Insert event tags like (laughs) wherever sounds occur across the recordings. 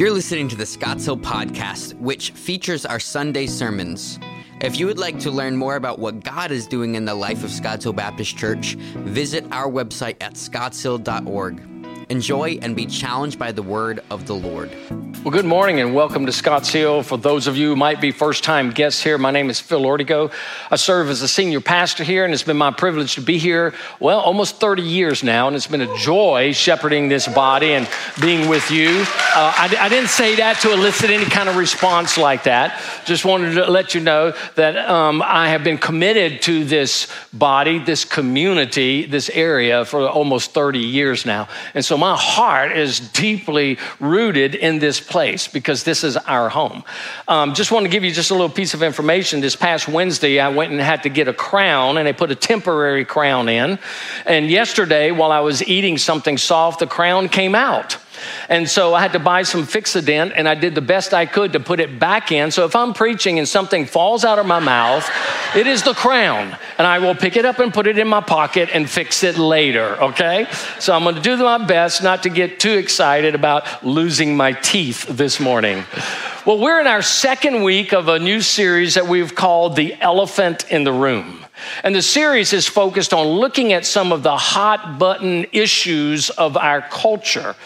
You're listening to the Scotts Hill Podcast, which features our Sunday sermons. If you would like to learn more about what God is doing in the life of Scotts Hill Baptist Church, visit our website at scottshill.org. Enjoy and be challenged by the word of the Lord. Well, good morning and welcome to Scotts Hill. For those of you who might be first time guests here, my name is Phil Ortego. I serve as a senior pastor here, and it's been my privilege to be here, well, almost 30 years now, and it's been a joy shepherding this body and being with you. Uh, I, I, didn't say that to elicit any kind of response like that. Just wanted to let you know that um, I have been committed to this body, this community, this area for almost 30 years now. And so my heart is deeply rooted in this place because this is our home. Um, just want to give you just a little piece of information. This past Wednesday, I went and had to get a crown, and they put a temporary crown in. And yesterday, while I was eating something soft, the crown came out. And so I had to buy some Fixodent, and I did the best I could to put it back in. So if I'm preaching and something falls out of my mouth, it is the crown, and I will pick it up and put it in my pocket and fix it later, okay? So I'm gonna do my best not to get too excited about losing my teeth this morning. Well, we're in our second week of a new series that we've called The Elephant in the Room. And the series is focused on looking at some of the hot button issues of our culture.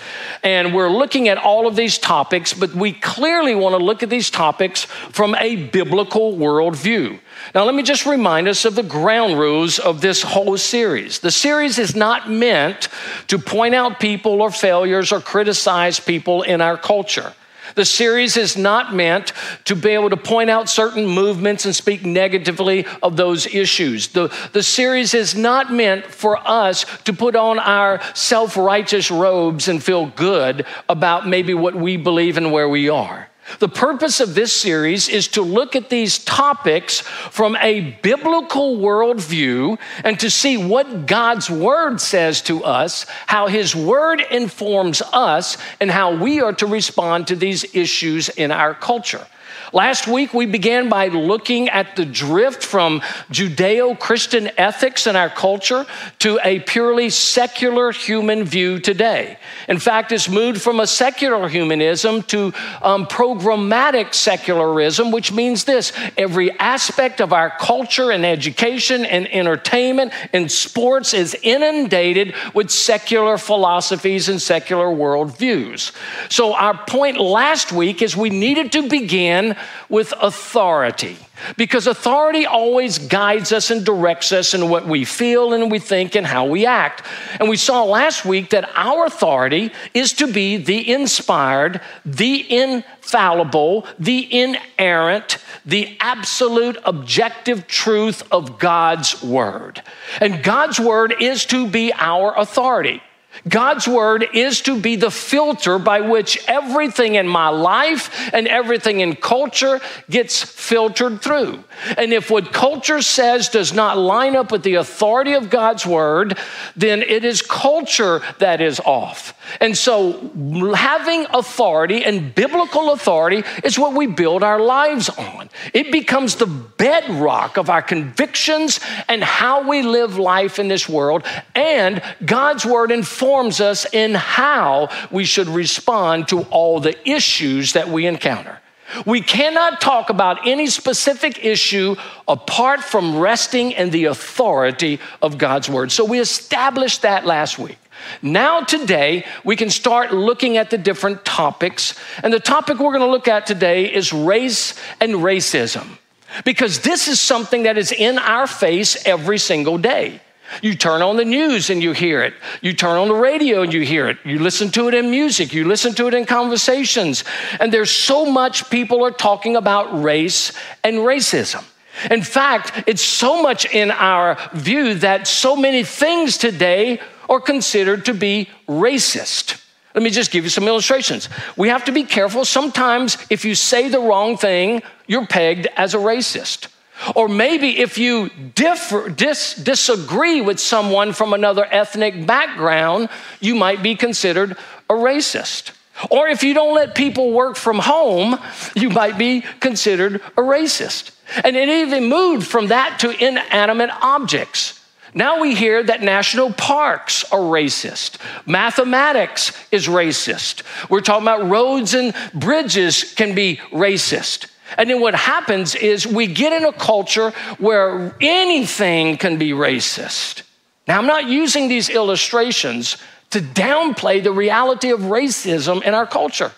And we're looking at all of these topics, but we clearly want to look at these topics from a biblical worldview. Now, let me just remind us of the ground rules of this whole series. The series is not meant to point out people or failures or criticize people in our culture. The series is not meant to be able to point out certain movements and speak negatively of those issues. The, the series is not meant for us to put on our self righteous robes and feel good about maybe what we believe and where we are. The purpose of this series is to look at these topics from a biblical worldview and to see what God's Word says to us, how His Word informs us, and how we are to respond to these issues in our culture. Last week, we began by looking at the drift from Judeo Christian ethics in our culture to a purely secular human view today. In fact, it's moved from a secular humanism to um, programmatic secularism, which means this every aspect of our culture and education and entertainment and sports is inundated with secular philosophies and secular worldviews. So, our point last week is we needed to begin with authority. Because authority always guides us and directs us in what we feel and we think and how we act. And we saw last week that our authority is to be the inspired, the infallible, the inerrant, the absolute objective truth of God's word. And God's word is to be our authority. God's word is to be the filter by which everything in my life and everything in culture gets filtered through. And if what culture says does not line up with the authority of God's word, then it is culture that is off. And so, having authority and biblical authority is what we build our lives on. It becomes the bedrock of our convictions and how we live life in this world. And God's word informs us in how we should respond to all the issues that we encounter. We cannot talk about any specific issue apart from resting in the authority of God's word. So we established that last week. Now, today, we can start looking at the different topics. And the topic we're going to look at today is race and racism, because this is something that is in our face every single day. You turn on the news and you hear it. You turn on the radio and you hear it. You listen to it in music. You listen to it in conversations. And there's so much people are talking about race and racism. In fact, it's so much in our view that so many things today are considered to be racist. Let me just give you some illustrations. We have to be careful. Sometimes, if you say the wrong thing, you're pegged as a racist. Or maybe if you differ, dis, disagree with someone from another ethnic background, you might be considered a racist. Or if you don't let people work from home, you might be considered a racist. And it even moved from that to inanimate objects. Now we hear that national parks are racist. Mathematics is racist. We're talking about roads and bridges can be racist. And then what happens is we get in a culture where anything can be racist. Now, I'm not using these illustrations to downplay the reality of racism in our culture.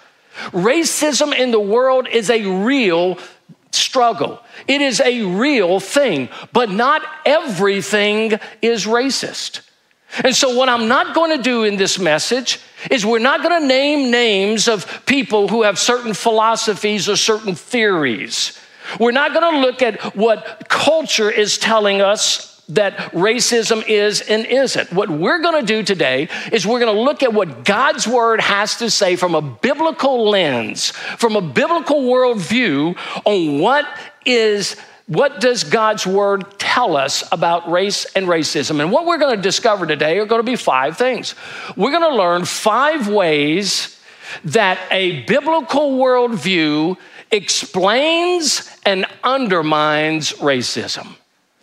Racism in the world is a real struggle. It is a real thing, but not everything is racist. And so, what I'm not going to do in this message is we're not going to name names of people who have certain philosophies or certain theories. We're not going to look at what culture is telling us that racism is and isn't. What we're going to do today is we're going to look at what God's word has to say from a biblical lens, from a biblical worldview on what is what does God's word tell us about race and racism? And what we're going to discover today are going to be five things. We're going to learn five ways that a biblical worldview explains and undermines racism.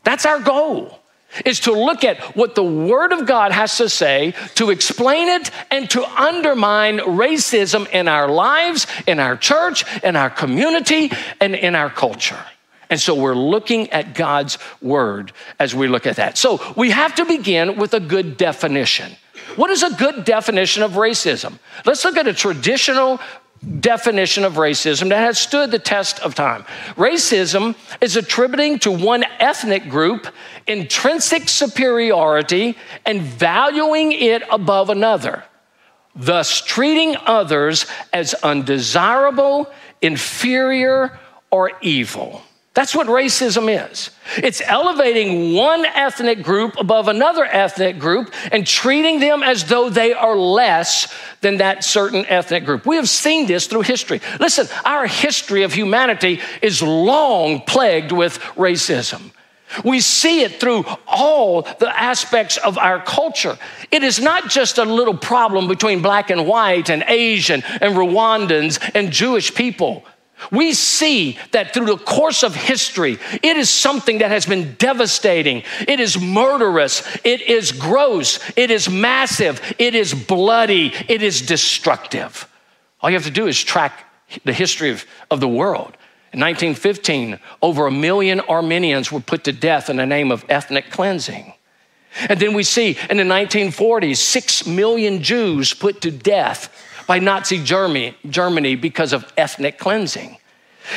That's our goal. Is to look at what the Word of God has to say to explain it and to undermine racism in our lives, in our church, in our community, and in our culture. And so we're looking at God's Word as we look at that. So we have to begin with a good definition. What is a good definition of racism? Let's look at a traditional definition of racism that has stood the test of time. Racism is attributing to one ethnic group intrinsic superiority and valuing it above another, thus treating others as undesirable, inferior, or evil. That's what racism is. It's elevating one ethnic group above another ethnic group and treating them as though they are less than that certain ethnic group. We have seen this through history. Listen, our history of humanity is long plagued with racism. We see it through all the aspects of our culture. It is not just a little problem between black and white and Asian and Rwandans and Jewish people. We see that through the course of history, it is something that has been devastating. It is murderous. It is gross. It is massive. It is bloody. It is destructive. All you have to do is track the history of, of the world. In 1915, over a million Armenians were put to death in the name of ethnic cleansing. And then we see in the 1940s, six million Jews put to death by Nazi Germany, Germany because of ethnic cleansing.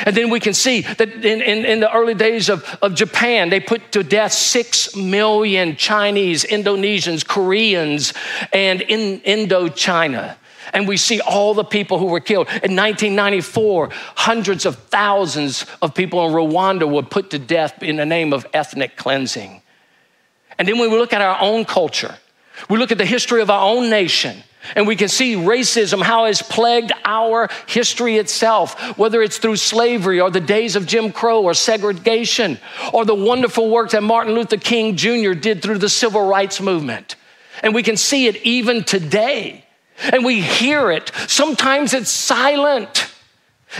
And then we can see that in, in, in, the early days of, of Japan, they put to death six million Chinese, Indonesians, Koreans, and in Indochina. And we see all the people who were killed. In 1994, hundreds of thousands of people in Rwanda were put to death in the name of ethnic cleansing. And then when we look at our own culture, we look at the history of our own nation, and we can see racism, how it's plagued our history itself, whether it's through slavery or the days of Jim Crow or segregation or the wonderful work that Martin Luther King Jr. did through the civil rights movement. And we can see it even today. And we hear it. Sometimes it's silent.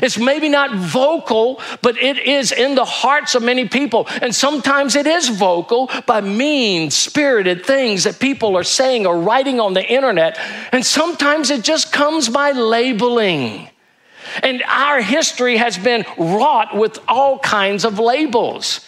It's maybe not vocal, but it is in the hearts of many people. And sometimes it is vocal by mean spirited things that people are saying or writing on the internet. And sometimes it just comes by labeling. And our history has been wrought with all kinds of labels.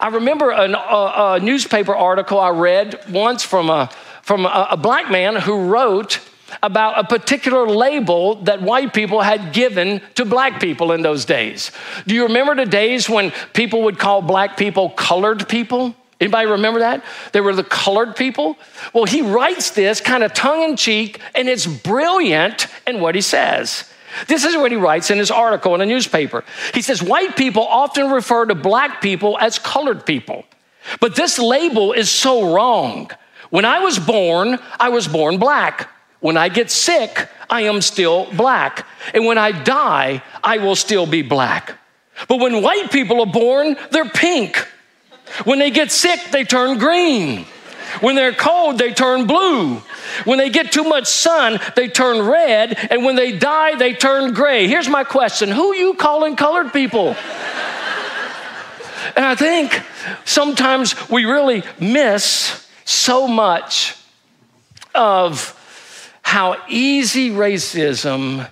I remember an, a, a, newspaper article I read once from a, from a, a black man who wrote about a particular label that white people had given to black people in those days. Do you remember the days when people would call black people colored people? Anybody remember that? They were the colored people. Well, he writes this kind of tongue in cheek, and it's brilliant in what he says. This is what he writes in his article in a newspaper. He says, White people often refer to black people as colored people, but this label is so wrong. When I was born, I was born black. When I get sick, I am still black. And when I die, I will still be black. But when white people are born, they're pink. When they get sick, they turn green. When they're cold, they turn blue. When they get too much sun, they turn red. And when they die, they turn gray. Here's my question Who you calling colored people? And I think sometimes we really miss so much of how easy racism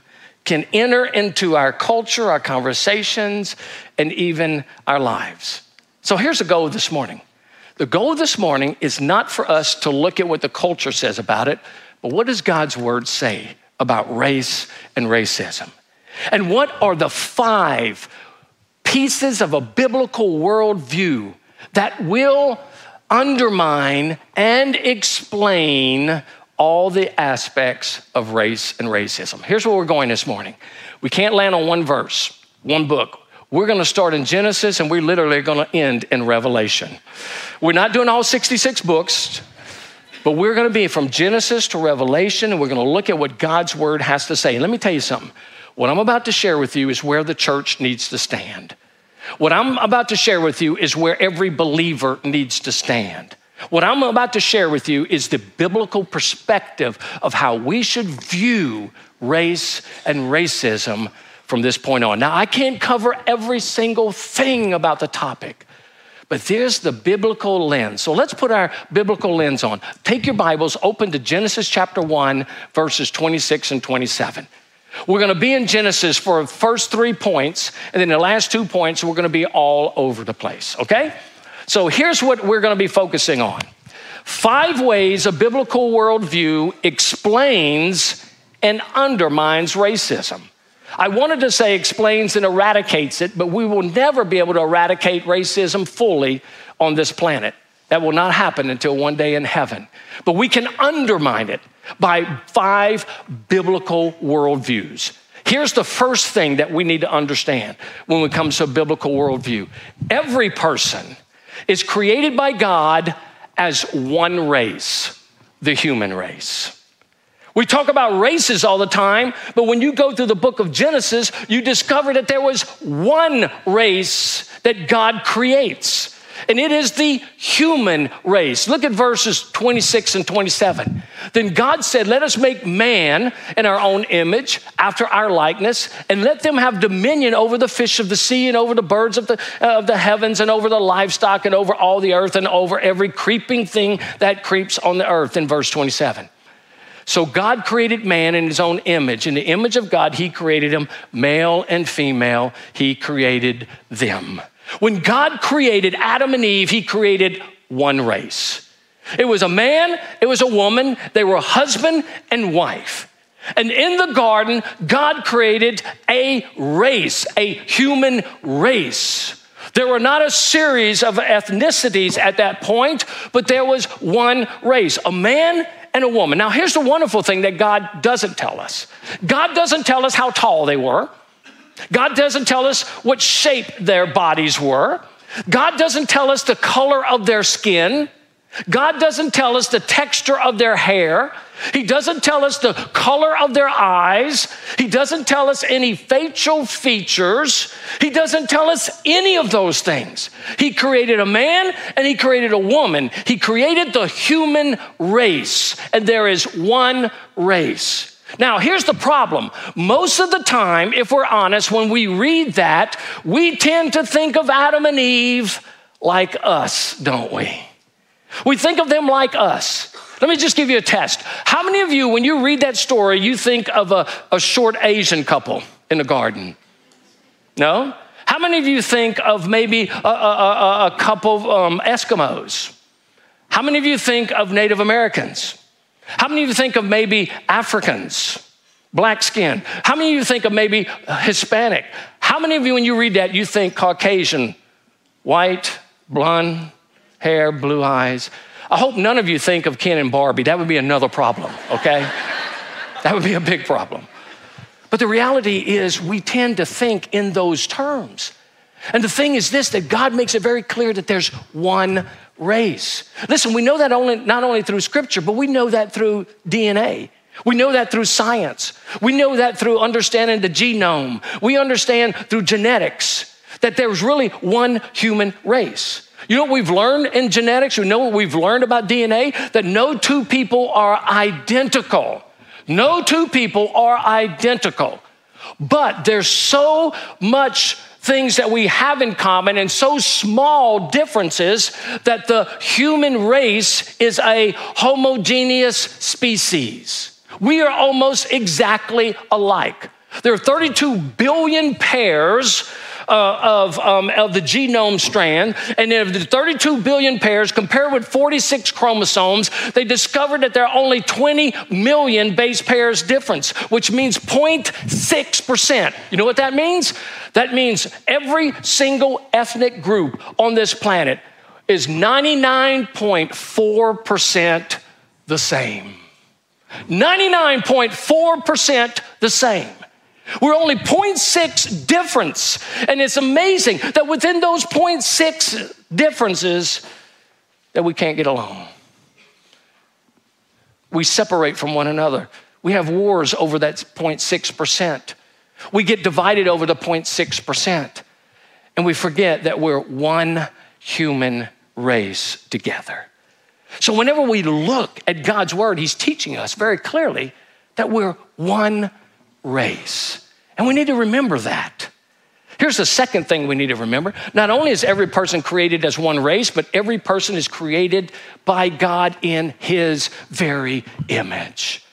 can enter into our culture, our conversations, and even our lives. So here's the goal this morning. The goal this morning is not for us to look at what the culture says about it, but what does God's word say about race and racism? And what are the five pieces of a biblical worldview that will undermine and explain all the aspects of race and racism. Here's where we're going this morning. We can't land on one verse, one book. We're going to start in Genesis and we literally are going to end in Revelation. We're not doing all 66 books, but we're going to be from Genesis to Revelation and we're going to look at what God's word has to say. Let me tell you something. What I'm about to share with you is where the church needs to stand. What I'm about to share with you is where every believer needs to stand. What I'm about to share with you is the biblical perspective of how we should view race and racism from this point on. Now, I can't cover every single thing about the topic, but there's the biblical lens. So let's put our biblical lens on. Take your Bibles, open to Genesis chapter 1, verses 26 and 27. We're going to be in Genesis for the first three points, and then the last two points, we're going to be all over the place, okay? So here's what we're going to be focusing on five ways a biblical worldview explains and undermines racism. I wanted to say explains and eradicates it, but we will never be able to eradicate racism fully on this planet. That will not happen until one day in heaven. But we can undermine it by five biblical worldviews. Here's the first thing that we need to understand when it comes to a biblical worldview every person is created by God as one race, the human race. We talk about races all the time, but when you go through the book of Genesis, you discover that there was one race that God creates and it is the human race. Look at verses 26 and 27. Then God said, Let us make man in our own image, after our likeness, and let them have dominion over the fish of the sea, and over the birds of the, uh, of the heavens, and over the livestock, and over all the earth, and over every creeping thing that creeps on the earth, in verse 27. So God created man in his own image. In the image of God, he created him, male and female, he created them. When God created Adam and Eve, He created one race. It was a man, it was a woman, they were husband and wife. And in the garden, God created a race, a human race. There were not a series of ethnicities at that point, but there was one race, a man and a woman. Now, here's the wonderful thing that God doesn't tell us God doesn't tell us how tall they were. God doesn't tell us what shape their bodies were. God doesn't tell us the color of their skin. God doesn't tell us the texture of their hair. He doesn't tell us the color of their eyes. He doesn't tell us any facial features. He doesn't tell us any of those things. He created a man and he created a woman. He created the human race, and there is one race. Now, here's the problem. Most of the time, if we're honest, when we read that, we tend to think of Adam and Eve like us, don't we? We think of them like us. Let me just give you a test. How many of you, when you read that story, you think of a, a short Asian couple in the garden? No? How many of you think of maybe a, a, a couple um, Eskimos? How many of you think of Native Americans? How many of you think of maybe Africans, black skin? How many of you think of maybe Hispanic? How many of you, when you read that, you think Caucasian, white, blonde hair, blue eyes? I hope none of you think of Ken and Barbie. That would be another problem, okay? (laughs) that would be a big problem. But the reality is, we tend to think in those terms. And the thing is this that God makes it very clear that there's one race. Listen, we know that only, not only through scripture, but we know that through DNA. We know that through science. We know that through understanding the genome. We understand through genetics that there's really one human race. You know what we've learned in genetics? You know what we've learned about DNA? That no two people are identical. No two people are identical. But there's so much things that we have in common and so small differences that the human race is a homogeneous species. We are almost exactly alike. There are 32 billion pairs uh, of, um, of the genome strand. And then of the 32 billion pairs compared with 46 chromosomes, they discovered that there are only 20 million base pairs difference, which means 0.6%. You know what that means? That means every single ethnic group on this planet is 99.4% the same. 99.4% the same. We're only 0.6 difference. And it's amazing that within those 0.6 differences that we can't get along. We separate from one another. We have wars over that 0.6%. We get divided over the 0.6%. And we forget that we're one human race together. So whenever we look at God's word, he's teaching us very clearly that we're one race. And we need to remember that. Here's the second thing we need to remember. Not only is every person created as one race, but every person is created by God in his very image.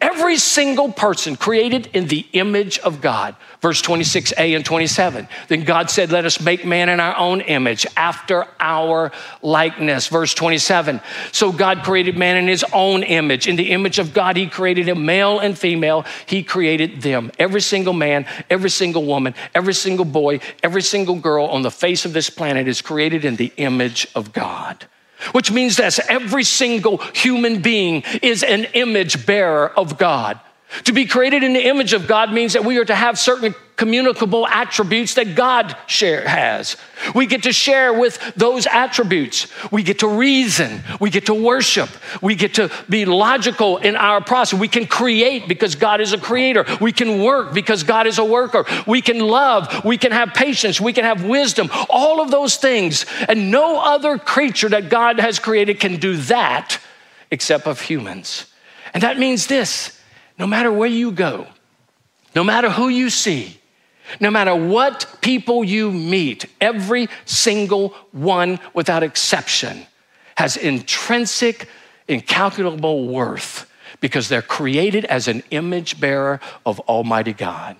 Every single person created in the image of God. Verse 26a and 27. Then God said, Let us make man in our own image, after our likeness. Verse 27. So God created man in his own image. In the image of God, he created him, male and female. He created them. Every single man, every single woman, every single boy, every single girl on the face of this planet is created in the image of God which means that every single human being is an image bearer of God. To be created in the image of God means that we are to have certain communicable attributes that God share, has. We get to share with those attributes. We get to reason. We get to worship. We get to be logical in our process. We can create because God is a creator. We can work because God is a worker. We can love. We can have patience. We can have wisdom. All of those things. And no other creature that God has created can do that except of humans. And that means this no matter where you go, no matter who you see, no matter what people you meet, every single one without exception has intrinsic, incalculable worth because they're created as an image bearer of Almighty God.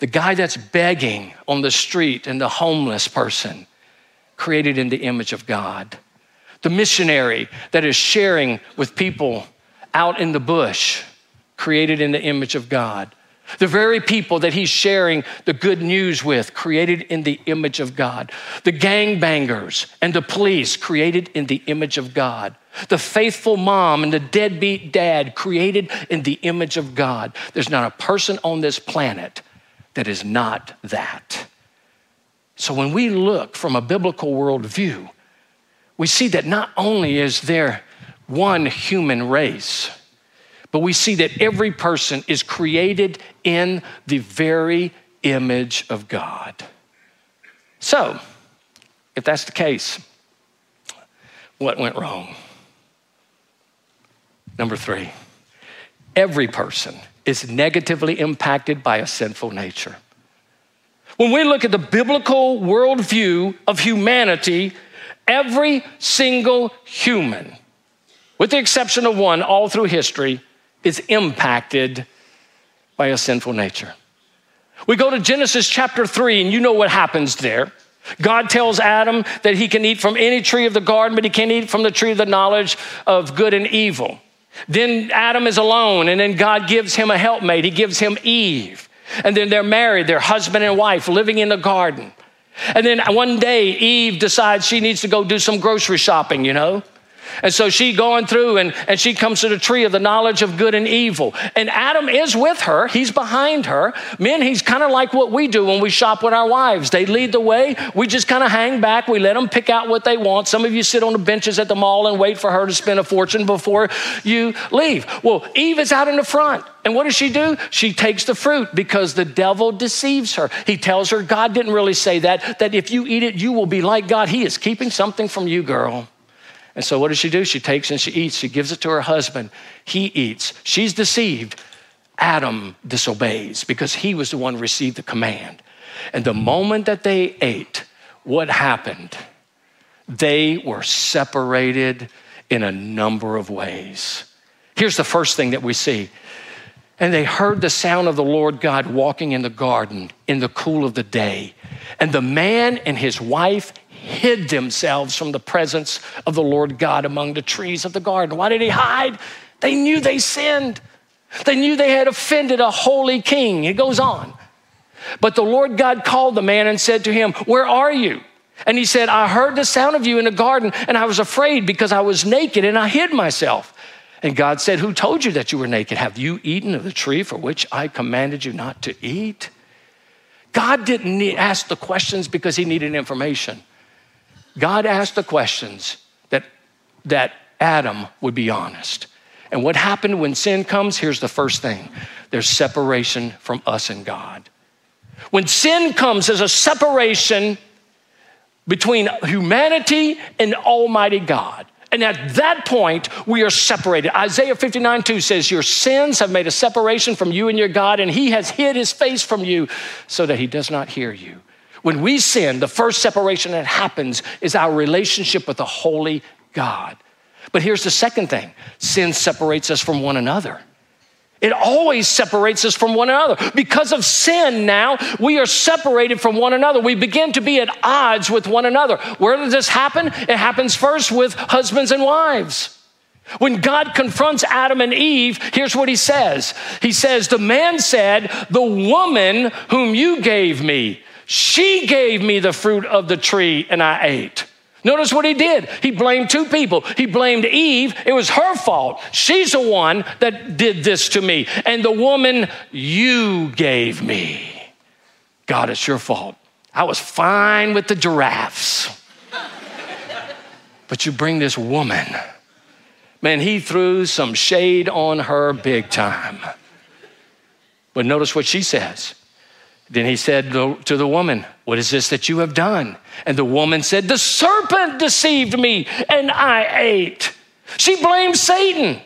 The guy that's begging on the street and the homeless person, created in the image of God. The missionary that is sharing with people out in the bush, created in the image of God. The very people that he's sharing the good news with, created in the image of God. The gangbangers and the police, created in the image of God. The faithful mom and the deadbeat dad, created in the image of God. There's not a person on this planet that is not that. So when we look from a biblical worldview, we see that not only is there one human race, but we see that every person is created in the very image of God. So, if that's the case, what went wrong? Number three, every person is negatively impacted by a sinful nature. When we look at the biblical worldview of humanity, every single human, with the exception of one all through history, is impacted by a sinful nature. We go to Genesis chapter 3, and you know what happens there. God tells Adam that he can eat from any tree of the garden, but he can't eat from the tree of the knowledge of good and evil. Then Adam is alone, and then God gives him a helpmate. He gives him Eve. And then they're married, they're husband and wife living in the garden. And then one day, Eve decides she needs to go do some grocery shopping, you know? And so she going through and, and she comes to the tree of the knowledge of good and evil. And Adam is with her, he's behind her. Men, he's kind of like what we do when we shop with our wives. They lead the way, we just kind of hang back, we let them pick out what they want. Some of you sit on the benches at the mall and wait for her to spend a fortune before you leave. Well, Eve is out in the front. And what does she do? She takes the fruit because the devil deceives her. He tells her, God didn't really say that, that if you eat it, you will be like God. He is keeping something from you, girl. And so what does she do? She takes and she eats. She gives it to her husband. He eats. She's deceived. Adam disobeys because he was the one who received the command. And the moment that they ate, what happened? They were separated in a number of ways. Here's the first thing that we see. And they heard the sound of the Lord God walking in the garden in the cool of the day. And the man and his wife hid themselves from the presence of the Lord God among the trees of the garden. Why did he hide? They knew they sinned. They knew they had offended a holy king. It goes on. But the Lord God called the man and said to him, Where are you? And he said, I heard the sound of you in the garden, and I was afraid because I was naked and I hid myself. And God said, Who told you that you were naked? Have you eaten of the tree for which I commanded you not to eat? God didn't ask the questions because he needed information. God asked the questions that, that Adam would be honest. And what happened when sin comes? Here's the first thing there's separation from us and God. When sin comes, there's a separation between humanity and Almighty God. And at that point, we are separated. Isaiah 59 2 says, Your sins have made a separation from you and your God, and he has hid his face from you so that he does not hear you. When we sin, the first separation that happens is our relationship with the holy God. But here's the second thing sin separates us from one another. It always separates us from one another. Because of sin now, we are separated from one another. We begin to be at odds with one another. Where does this happen? It happens first with husbands and wives. When God confronts Adam and Eve, here's what he says He says, The man said, The woman whom you gave me, she gave me the fruit of the tree and I ate. Notice what he did. He blamed two people. He blamed Eve. It was her fault. She's the one that did this to me. And the woman you gave me. God, it's your fault. I was fine with the giraffes. but you bring this woman. Man, he threw some shade on her big time. But notice what she says. Then he said to the woman, What is this that you have done? And the woman said, The serpent deceived me and I ate. She blamed Satan.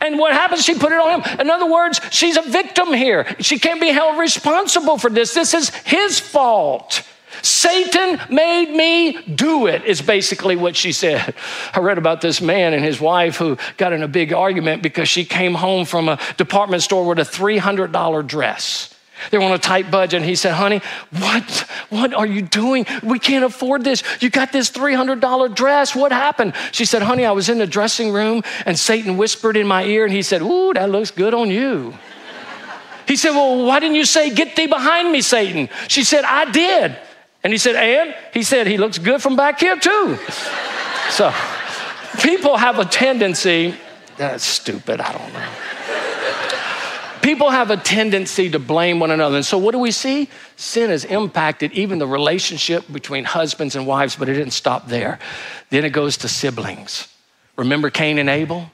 And what happens? She put it on him. In other words, she's a victim here. She can't be held responsible for this. This is his fault. Satan made me do it, is basically what she said. I read about this man and his wife who got in a big argument because she came home from a department store with a $300 dress. They were on a tight budget. And he said, Honey, what, what are you doing? We can't afford this. You got this $300 dress. What happened? She said, Honey, I was in the dressing room and Satan whispered in my ear and he said, Ooh, that looks good on you. He said, Well, why didn't you say, Get thee behind me, Satan? She said, I did. And he said, And? He said, He looks good from back here, too. so people have a tendency, that's stupid, I don't know people have a tendency to blame one another. And so, what do we see? Sin has impacted even the relationship between husbands and wives, but it didn't stop there. Then it goes to siblings. Remember Cain and Abel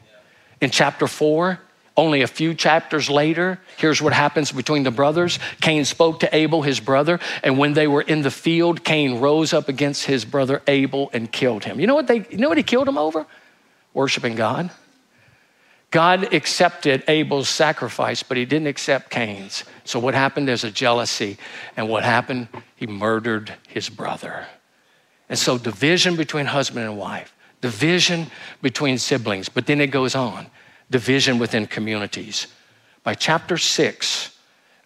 in chapter four? Only a few chapters later, here's what happens between the brothers. Cain spoke to Abel, his brother, and when they were in the field, Cain rose up against his brother Abel and killed him. You know what they you know what he killed him over? Worshiping God. God accepted Abel's sacrifice, but he didn't accept Cain's. So what happened? There's a jealousy. And what happened? He murdered his brother. And so division between husband and wife, division between siblings, but then it goes on division within communities. By chapter six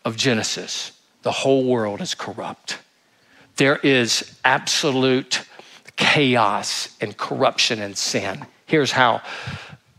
of Genesis, the whole world is corrupt. There is absolute chaos and corruption and sin. Here's how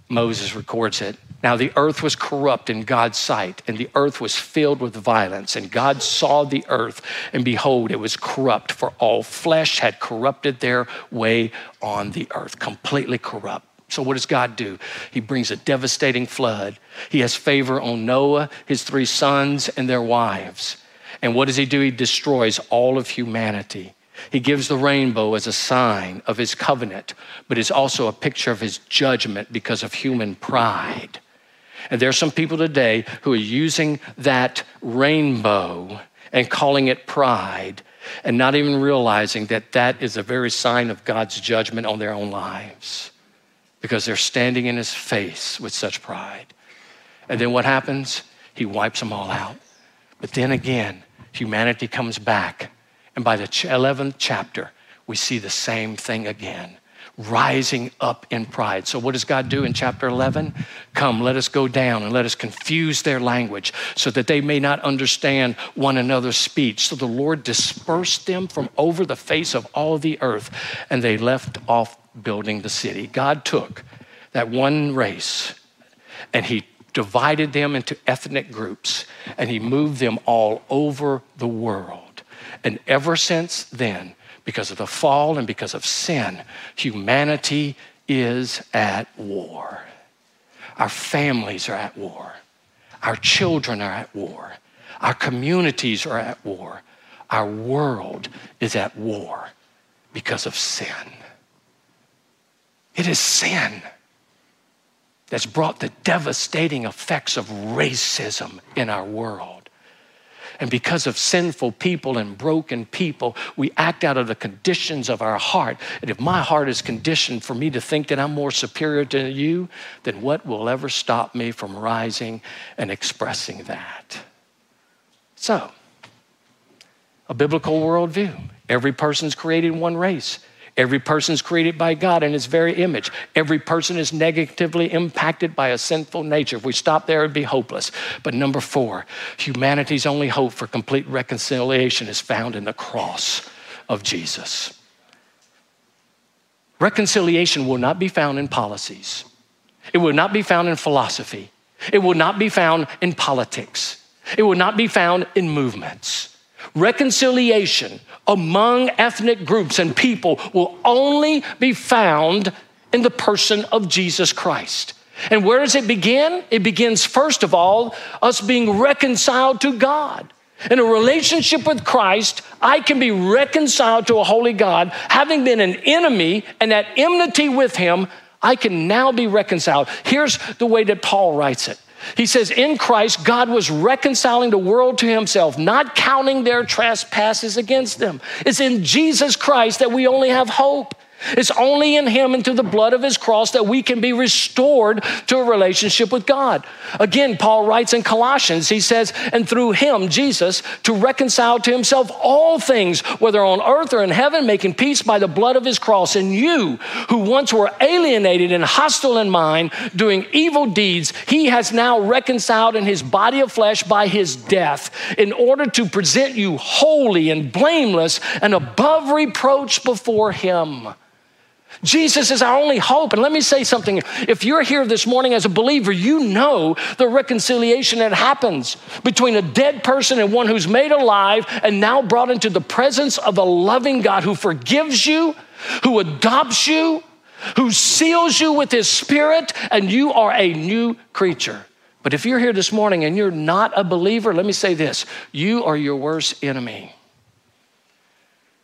Moses records it. Now, the earth was corrupt in God's sight, and the earth was filled with violence. And God saw the earth, and behold, it was corrupt, for all flesh had corrupted their way on the earth, completely corrupt. So, what does God do? He brings a devastating flood. He has favor on Noah, his three sons, and their wives. And what does he do? He destroys all of humanity. He gives the rainbow as a sign of his covenant, but it's also a picture of his judgment because of human pride. And there are some people today who are using that rainbow and calling it pride and not even realizing that that is a very sign of God's judgment on their own lives because they're standing in his face with such pride. And then what happens? he wipes them all out. But then again, humanity comes back. And by the 11th chapter, we see the same thing again rising up in pride. So, what does God do in chapter 11? Come, let us go down and let us confuse their language so that they may not understand one another's speech. So, the Lord dispersed them from over the face of all the earth, and they left off building the city. God took that one race and He divided them into ethnic groups and He moved them all over the world. And ever since then, because of the fall and because of sin, humanity is at war. Our families are at war. Our children are at war. Our communities are at war. Our world is at war because of sin. It is sin that's brought the devastating effects of racism in our world. And because of sinful people and broken people, we act out of the conditions of our heart. And if my heart is conditioned for me to think that I'm more superior to you, then what will ever stop me from rising and expressing that? So, a biblical worldview. Every person's created in one race. Every person is created by God in his very image. Every person is negatively impacted by a sinful nature. If we stop there, it'd be hopeless. But number four, humanity's only hope for complete reconciliation is found in the cross of Jesus. Reconciliation will not be found in policies, it will not be found in philosophy, it will not be found in politics, it will not be found in movements. Reconciliation among ethnic groups and people will only be found in the person of Jesus Christ. And where does it begin? It begins, first of all, us being reconciled to God. In a relationship with Christ, I can be reconciled to a holy God. Having been an enemy and at enmity with Him, I can now be reconciled. Here's the way that Paul writes it he says, In Christ, God was reconciling the world to himself, not counting their trespasses against them. It's in Jesus Christ that we only have hope. It's only in Him and through the blood of His cross that we can be restored to a relationship with God. Again, Paul writes in Colossians, he says, and through Him, Jesus, to reconcile to Himself all things, whether on earth or in heaven, making peace by the blood of His cross. And you, who once were alienated and hostile in mind, doing evil deeds, He has now reconciled in His body of flesh by His death, in order to present you holy and blameless and above reproach before Him. Jesus is our only hope. And let me say something. If you're here this morning as a believer, you know the reconciliation that happens between a dead person and one who's made alive and now brought into the presence of a loving God who forgives you, who adopts you, who seals you with his spirit, and you are a new creature. But if you're here this morning and you're not a believer, let me say this you are your worst enemy.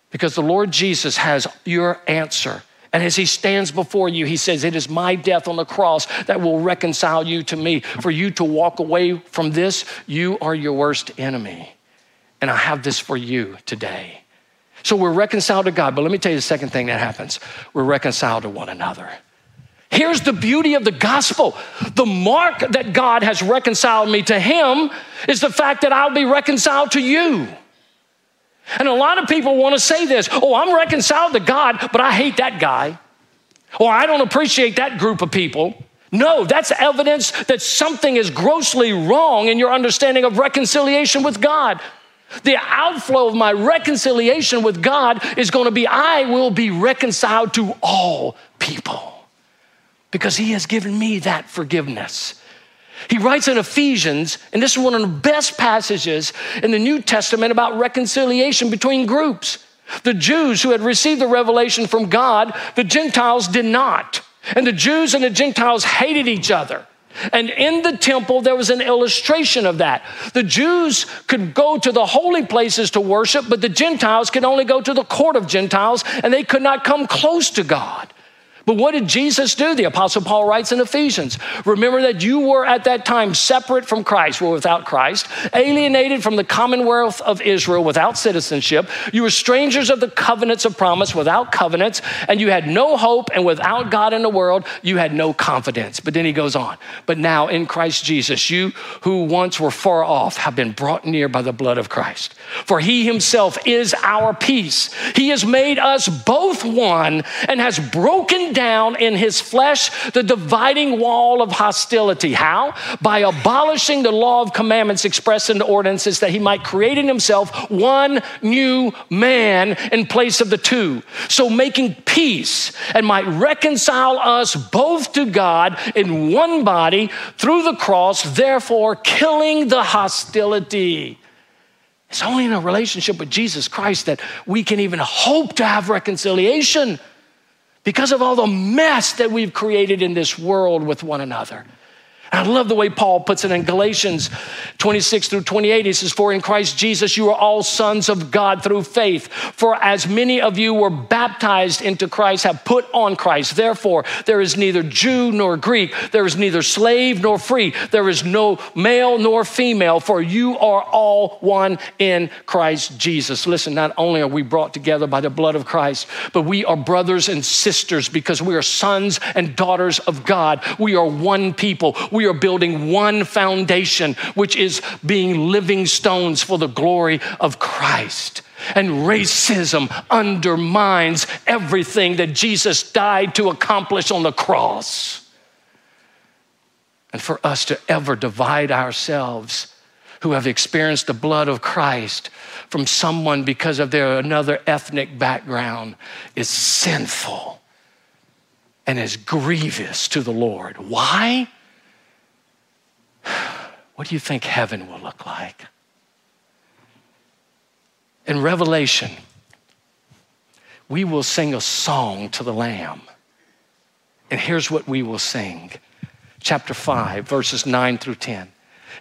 Because the Lord Jesus has your answer and as he stands before you, he says, It is my death on the cross that will reconcile you to me. For you to walk away from this, you are your worst enemy. And I have this for you today. So we're reconciled to God. But let me tell you the second thing that happens we're reconciled to one another. Here's the beauty of the gospel. The mark that God has reconciled me to Him is the fact that I'll be reconciled to you. And a lot of people want to say this oh, I'm reconciled to God, but I hate that guy. Or I don't appreciate that group of people. No, that's evidence that something is grossly wrong in your understanding of reconciliation with God. The outflow of my reconciliation with God is going to be I will be reconciled to all people because He has given me that forgiveness. He writes in Ephesians, and this is one of the best passages in the New Testament about reconciliation between groups. The Jews who had received the revelation from God, the Gentiles did not. And the Jews and the Gentiles hated each other. And in the temple, there was an illustration of that. The Jews could go to the holy places to worship, but the Gentiles could only go to the court of Gentiles, and they could not come close to God. But what did Jesus do? The Apostle Paul writes in Ephesians Remember that you were at that time separate from Christ, were without Christ, alienated from the commonwealth of Israel without citizenship. You were strangers of the covenants of promise without covenants, and you had no hope, and without God in the world, you had no confidence. But then he goes on. But now in Christ Jesus, you who once were far off have been brought near by the blood of Christ. For he himself is our peace. He has made us both one and has broken down in his flesh the dividing wall of hostility. How? By abolishing the law of commandments expressed in the ordinances that he might create in himself one new man in place of the two. So making peace and might reconcile us both to God in one body through the cross, therefore killing the hostility. It's only in a relationship with Jesus Christ that we can even hope to have reconciliation because of all the mess that we've created in this world with one another. I love the way Paul puts it in Galatians 26 through 28. He says, For in Christ Jesus you are all sons of God through faith. For as many of you were baptized into Christ, have put on Christ. Therefore, there is neither Jew nor Greek, there is neither slave nor free, there is no male nor female, for you are all one in Christ Jesus. Listen, not only are we brought together by the blood of Christ, but we are brothers and sisters because we are sons and daughters of God. We are one people. We we are building one foundation, which is being living stones for the glory of Christ. And racism undermines everything that Jesus died to accomplish on the cross. And for us to ever divide ourselves who have experienced the blood of Christ from someone because of their another ethnic background is sinful and is grievous to the Lord. Why? What do you think heaven will look like? In Revelation, we will sing a song to the Lamb. And here's what we will sing chapter 5, verses 9 through 10.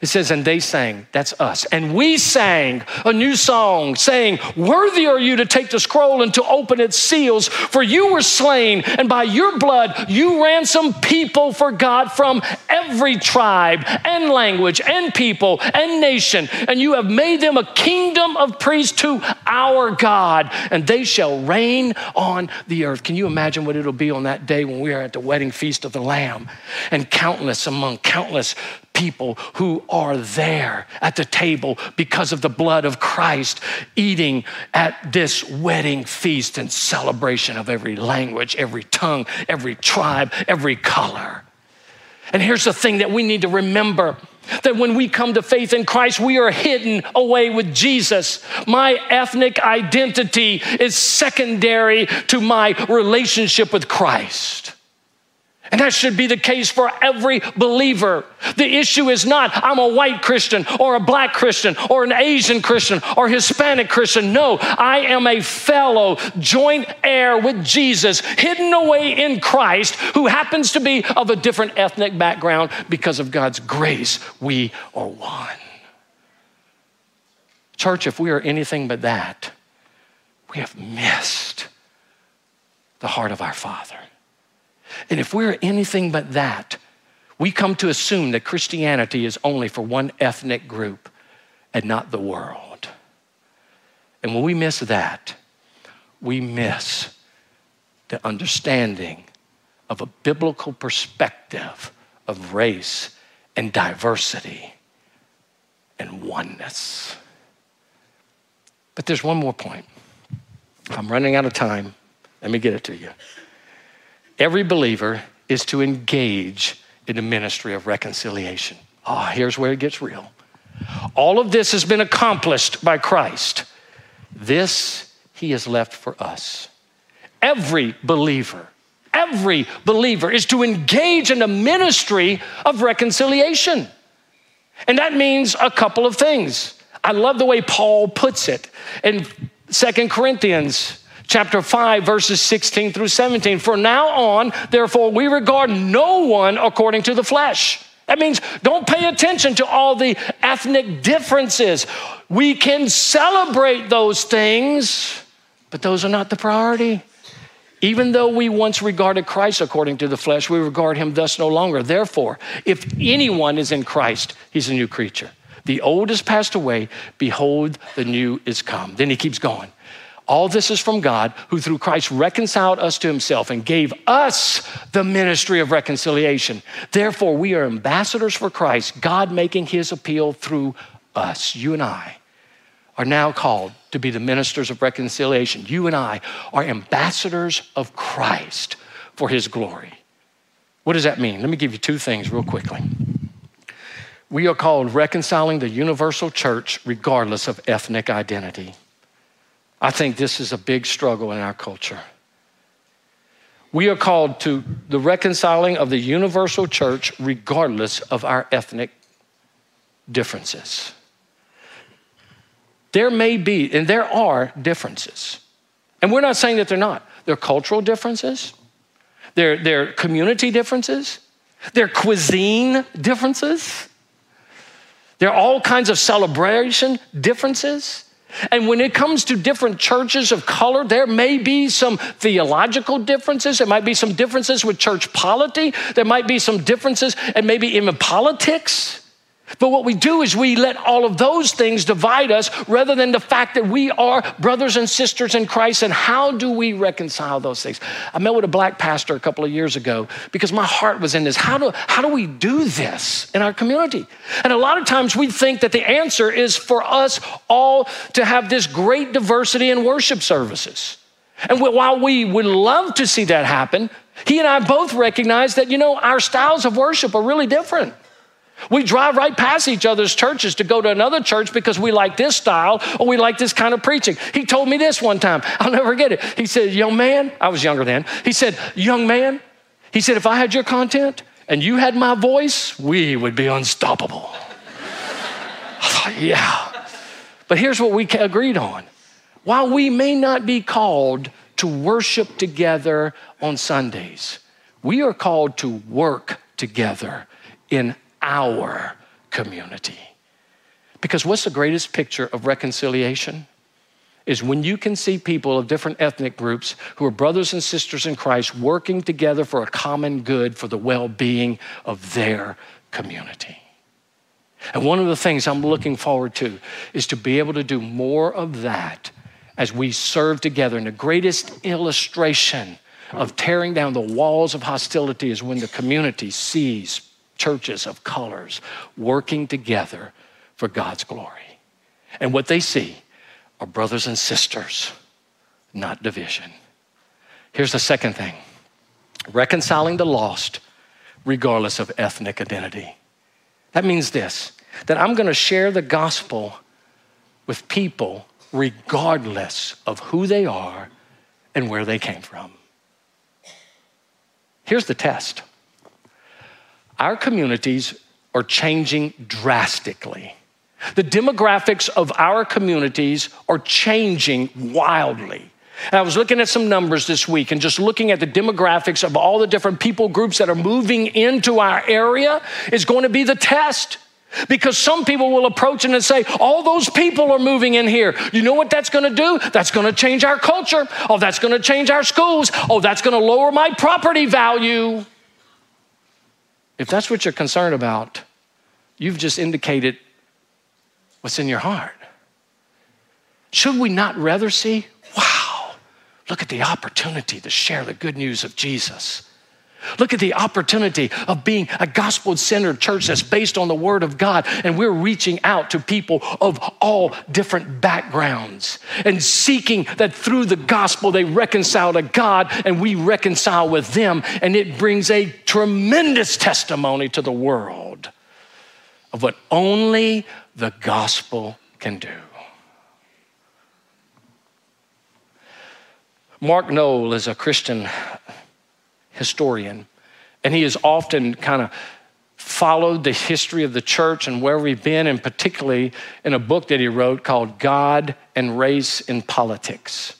It says, and they sang, that's us. And we sang a new song, saying, Worthy are you to take the scroll and to open its seals, for you were slain, and by your blood you ransomed people for God from every tribe and language and people and nation. And you have made them a kingdom of priests to our God, and they shall reign on the earth. Can you imagine what it'll be on that day when we are at the wedding feast of the Lamb? And countless among countless people who are there at the table because of the blood of Christ, eating at this wedding feast and celebration of every language, every tongue, every tribe, every color. And here's the thing that we need to remember that when we come to faith in Christ, we are hidden away with Jesus. My ethnic identity is secondary to my relationship with Christ. And that should be the case for every believer. The issue is not, I'm a white Christian or a black Christian or an Asian Christian or Hispanic Christian. No, I am a fellow joint heir with Jesus, hidden away in Christ, who happens to be of a different ethnic background because of God's grace. We are one. Church, if we are anything but that, we have missed the heart of our Father. And if we're anything but that, we come to assume that Christianity is only for one ethnic group and not the world. And when we miss that, we miss the understanding of a biblical perspective of race and diversity and oneness. But there's one more point. I'm running out of time. Let me get it to you every believer is to engage in the ministry of reconciliation. Ah, oh, here's where it gets real. All of this has been accomplished by Christ. This he has left for us. Every believer, every believer is to engage in the ministry of reconciliation. And that means a couple of things. I love the way Paul puts it in Second Corinthians chapter 5, verses 16 through 17. For now on, therefore, we regard no one according to the flesh. That means don't pay attention to all the ethnic differences. We can celebrate those things, but those are not the priority. Even though we once regarded Christ according to the flesh, we regard him thus no longer. Therefore, if anyone is in Christ, he's a new creature. The old has passed away. Behold, the new is come. Then he keeps going. All this is from God, who through Christ reconciled us to himself and gave us the ministry of reconciliation. Therefore, we are ambassadors for Christ, God making his appeal through us. You and I are now called to be the ministers of reconciliation. You and I are ambassadors of Christ for his glory. What does that mean? Let me give you two things real quickly. We are called reconciling the universal church regardless of ethnic identity. I think this is a big struggle in our culture. We are called to the reconciling of the universal church regardless of our ethnic differences. There may be, and there are differences. And we're not saying that they're not. There are cultural differences, there are community differences, there are cuisine differences, there are all kinds of celebration differences. And when it comes to different churches of color, there may be some theological differences. There might be some differences with church polity. There might be some differences and maybe even politics. But what we do is we let all of those things divide us rather than the fact that we are brothers and sisters in Christ. And how do we reconcile those things? I met with a black pastor a couple of years ago because my heart was in this. How do, how do we do this in our community? And a lot of times we think that the answer is for us all to have this great diversity in worship services. And while we would love to see that happen, he and I both recognize that, you know, our styles of worship are really different. We drive right past each other's churches to go to another church because we like this style or we like this kind of preaching. He told me this one time. I'll never forget it. He said, Young man, I was younger then. He said, Young man, he said, if I had your content and you had my voice, we would be unstoppable. Yeah. But here's what we agreed on. While we may not be called to worship together on Sundays, we are called to work together in our community. Because what's the greatest picture of reconciliation? Is when you can see people of different ethnic groups who are brothers and sisters in Christ working together for a common good for the well being of their community. And one of the things I'm looking forward to is to be able to do more of that as we serve together. And the greatest illustration of tearing down the walls of hostility is when the community sees churches of colors working together for God's glory. And what they see are brothers and sisters, not division. Here's the second thing reconciling the lost regardless of ethnic identity. That means this that I'm going to share the gospel with people regardless of who they are and where they came from. Here's the test our communities are changing drastically. The demographics of our communities are changing wildly. And I was looking at some numbers this week and just looking at the demographics of all the different people groups that are moving into our area is going to be the test. Because some people will approach and say, All those people are moving in here. You know what that's going to do? That's going to change our culture. Oh, that's going to change our schools. Oh, that's going to lower my property value. If that's what you're concerned about, you've just indicated what's in your heart. Should we not rather see, wow, look at the opportunity to share the good news of Jesus? Look at the opportunity of being a gospel centered church that's based on the Word of God, and we're reaching out to people of all different backgrounds and seeking that through the gospel they reconcile to God and we reconcile with them, and it brings a tremendous testimony to the world of what only the gospel can do. Mark Noll is a Christian historian, and he has often kind of followed the history of the church and where we've been, and particularly in a book that he wrote called God and Race in Politics.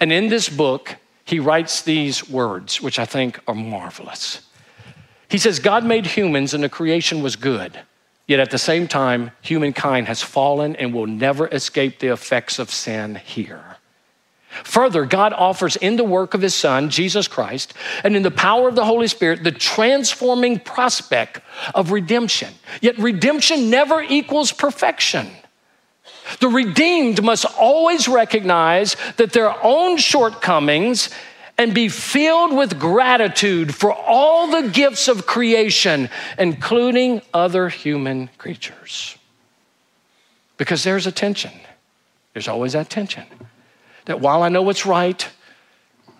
And in this book, he writes these words, which I think are marvelous. He says, God made humans and the creation was good. Yet at the same time, humankind has fallen and will never escape the effects of sin here. Further, God offers in the work of his Son, Jesus Christ, and in the power of the Holy Spirit, the transforming prospect of redemption. Yet, redemption never equals perfection. The redeemed must always recognize that their own shortcomings and be filled with gratitude for all the gifts of creation, including other human creatures. Because there's a tension. There's always that tension. That while I know what's right,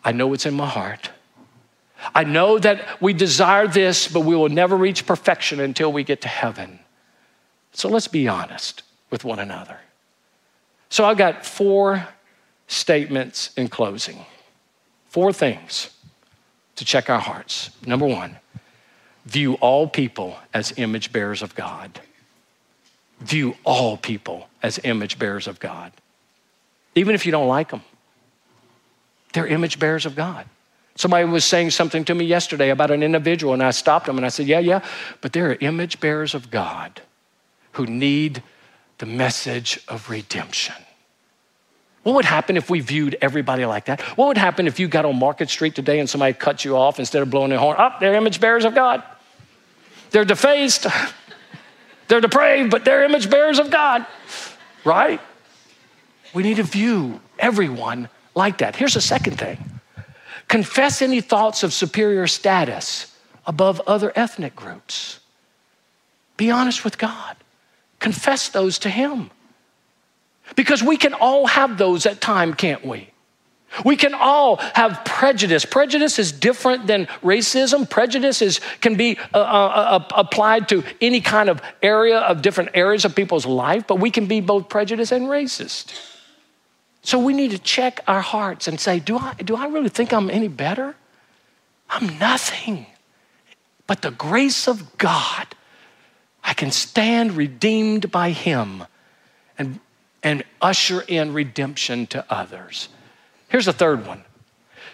I know what's in my heart. I know that we desire this, but we will never reach perfection until we get to heaven. So let's be honest with one another. So I've got four statements in closing. Four things to check our hearts. Number one, view all people as image bearers of God. View all people as image bearers of God even if you don't like them. They're image bearers of God. Somebody was saying something to me yesterday about an individual, and I stopped them and I said, Yeah, yeah, but they're image bearers of God who need the message of redemption. What would happen if we viewed everybody like that? What would happen if you got on Market Street today and somebody cut you off instead of blowing their horn? Up, oh, they're image bearers of God. They're defaced, (laughs) they're depraved, but they're image bearers of God, right? We need to view everyone like that. Here's the second thing confess any thoughts of superior status above other ethnic groups. Be honest with God, confess those to Him. Because we can all have those at time, can't we? We can all have prejudice. Prejudice is different than racism. Prejudice is, can be uh, uh, uh, applied to any kind of area of different areas of people's life, but we can be both prejudiced and racist. So we need to check our hearts and say, do I, do I really think I'm any better? I'm nothing. But the grace of God, I can stand redeemed by Him and, and usher in redemption to others. Here's the third one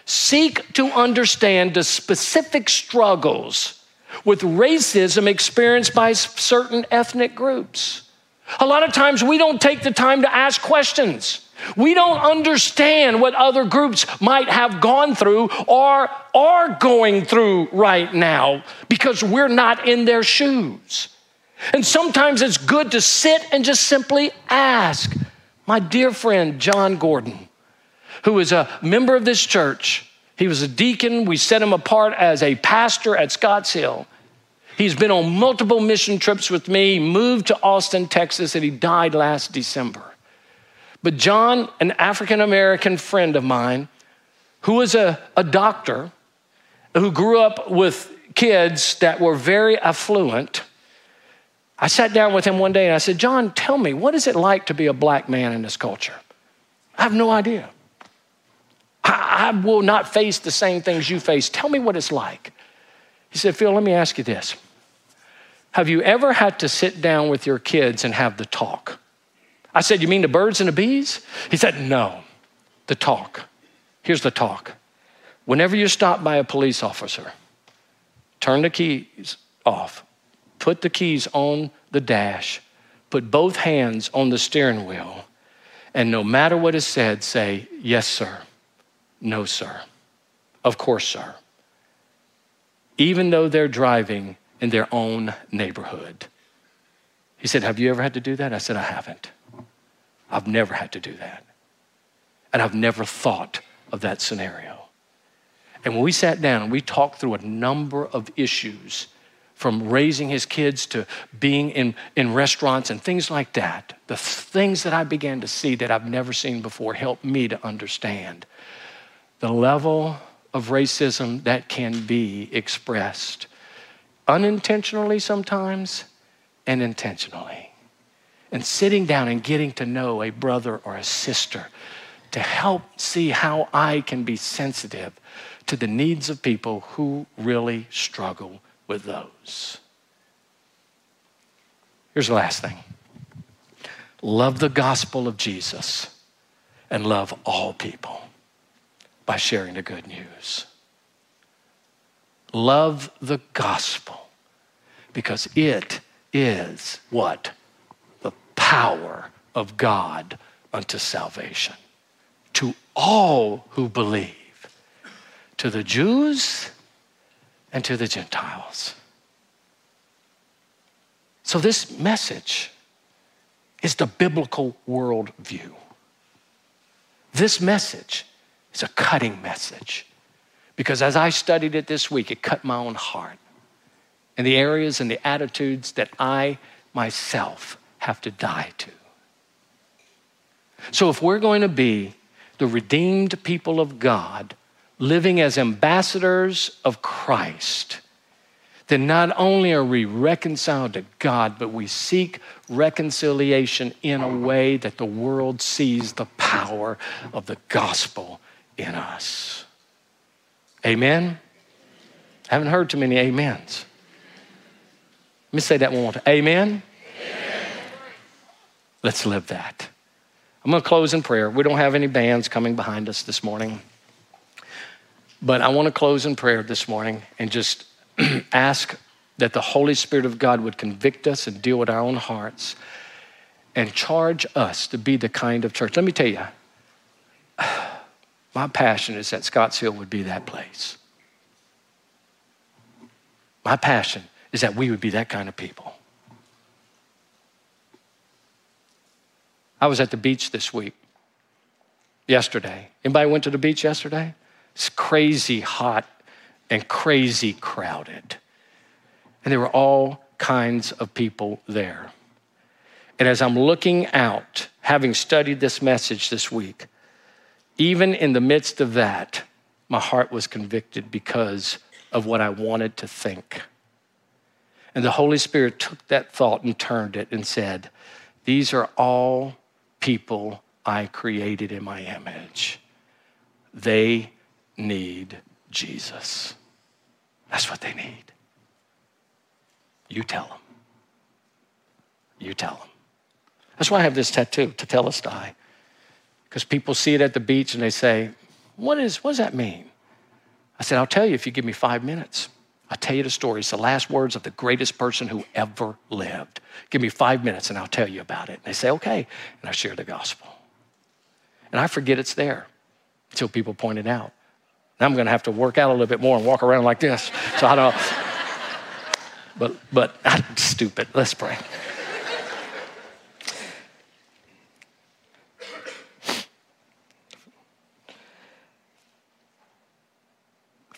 seek to understand the specific struggles with racism experienced by certain ethnic groups. A lot of times we don't take the time to ask questions. We don't understand what other groups might have gone through or are going through right now because we're not in their shoes. And sometimes it's good to sit and just simply ask. My dear friend, John Gordon, who is a member of this church, he was a deacon. We set him apart as a pastor at Scotts Hill. He's been on multiple mission trips with me, moved to Austin, Texas, and he died last December. But John, an African American friend of mine, who was a, a doctor, who grew up with kids that were very affluent, I sat down with him one day and I said, John, tell me, what is it like to be a black man in this culture? I have no idea. I, I will not face the same things you face. Tell me what it's like. He said, Phil, let me ask you this. Have you ever had to sit down with your kids and have the talk? I said, You mean the birds and the bees? He said, No, the talk. Here's the talk. Whenever you're stopped by a police officer, turn the keys off, put the keys on the dash, put both hands on the steering wheel, and no matter what is said, say, Yes, sir. No, sir. Of course, sir. Even though they're driving in their own neighborhood. He said, Have you ever had to do that? I said, I haven't. I've never had to do that. And I've never thought of that scenario. And when we sat down and we talked through a number of issues, from raising his kids to being in, in restaurants and things like that, the things that I began to see that I've never seen before helped me to understand the level of racism that can be expressed unintentionally sometimes and intentionally and sitting down and getting to know a brother or a sister to help see how I can be sensitive to the needs of people who really struggle with those. Here's the last thing love the gospel of Jesus and love all people by sharing the good news. Love the gospel because it is what? Power of God unto salvation to all who believe, to the Jews and to the Gentiles. So, this message is the biblical worldview. This message is a cutting message because as I studied it this week, it cut my own heart and the areas and the attitudes that I myself have to die to. So, if we're going to be the redeemed people of God, living as ambassadors of Christ, then not only are we reconciled to God, but we seek reconciliation in a way that the world sees the power of the gospel in us. Amen? I Haven't heard too many amens. Let me say that one more time. Amen? Amen. Let's live that. I'm going to close in prayer. We don't have any bands coming behind us this morning. But I want to close in prayer this morning and just (clears throat) ask that the Holy Spirit of God would convict us and deal with our own hearts and charge us to be the kind of church. Let me tell you, (sighs) my passion is that Scotts Hill would be that place. My passion is that we would be that kind of people. I was at the beach this week, yesterday. Anybody went to the beach yesterday? It's crazy hot and crazy crowded. And there were all kinds of people there. And as I'm looking out, having studied this message this week, even in the midst of that, my heart was convicted because of what I wanted to think. And the Holy Spirit took that thought and turned it and said, These are all people I created in my image. They need Jesus. That's what they need. You tell them. You tell them. That's why I have this tattoo, to tell us tetelestai, because people see it at the beach and they say, what, is, what does that mean? I said, I'll tell you if you give me five minutes. I'll tell you the story. It's the last words of the greatest person who ever lived. Give me five minutes and I'll tell you about it. And they say, okay. And I share the gospel. And I forget it's there until people point it out. Now I'm going to have to work out a little bit more and walk around like this. So I don't. (laughs) but but I'm (laughs) stupid. Let's pray.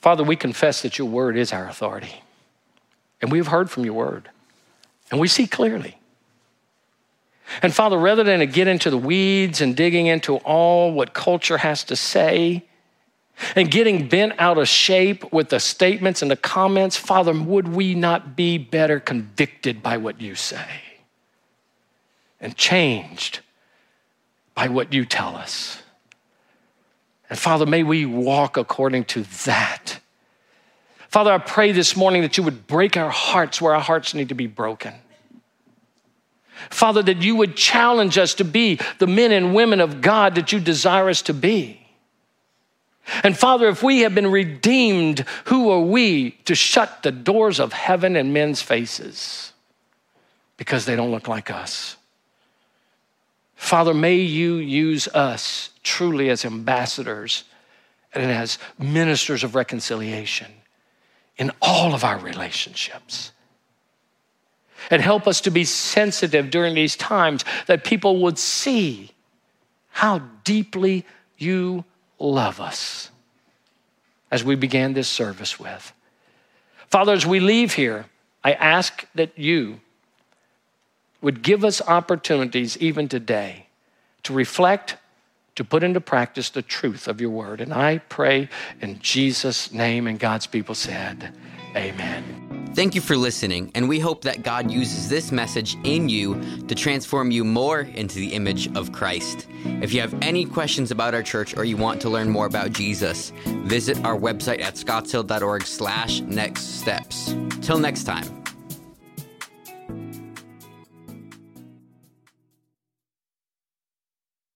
Father, we confess that your word is our authority. And we've heard from your word. And we see clearly. And Father, rather than to get into the weeds and digging into all what culture has to say and getting bent out of shape with the statements and the comments, Father, would we not be better convicted by what you say and changed by what you tell us? And Father, may we walk according to that. Father, I pray this morning that you would break our hearts where our hearts need to be broken. Father, that you would challenge us to be the men and women of God that you desire us to be. And Father, if we have been redeemed, who are we to shut the doors of heaven in men's faces because they don't look like us? Father, may you use us truly as ambassadors and as ministers of reconciliation in all of our relationships. And help us to be sensitive during these times that people would see how deeply you love us, as we began this service with. Father, as we leave here, I ask that you would give us opportunities even today to reflect to put into practice the truth of your word. And I pray in Jesus' name, and God's people said, Amen. Thank you for listening, and we hope that God uses this message in you to transform you more into the image of Christ. If you have any questions about our church or you want to learn more about Jesus, visit our website at scottshill.org slash next steps. Till next time.